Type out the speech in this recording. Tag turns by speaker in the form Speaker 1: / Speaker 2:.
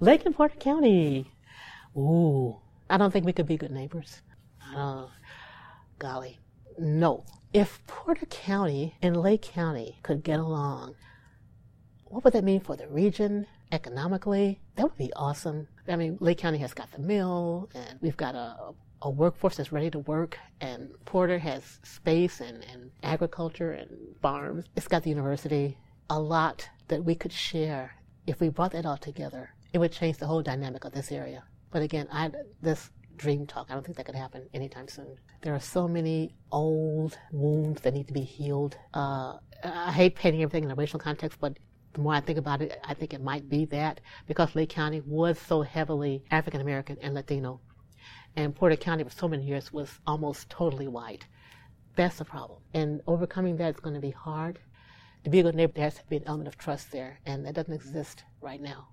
Speaker 1: Lake and Porter County. Ooh, I don't think we could be good neighbors. Uh, golly, no. If Porter County and Lake County could get along, what would that mean for the region economically? That would be awesome. I mean, Lake County has got the mill, and we've got a, a workforce that's ready to work, and Porter has space and, and agriculture and farms. It's got the university. A lot that we could share if we brought that all together. It would change the whole dynamic of this area. But again, I, this dream talk, I don't think that could happen anytime soon. There are so many old wounds that need to be healed. Uh, I hate painting everything in a racial context, but the more I think about it, I think it might be that because Lake County was so heavily African American and Latino, and Porter County for so many years was almost totally white. That's the problem. And overcoming that is going to be hard. To be a good neighbor, there has to be an element of trust there, and that doesn't exist right now.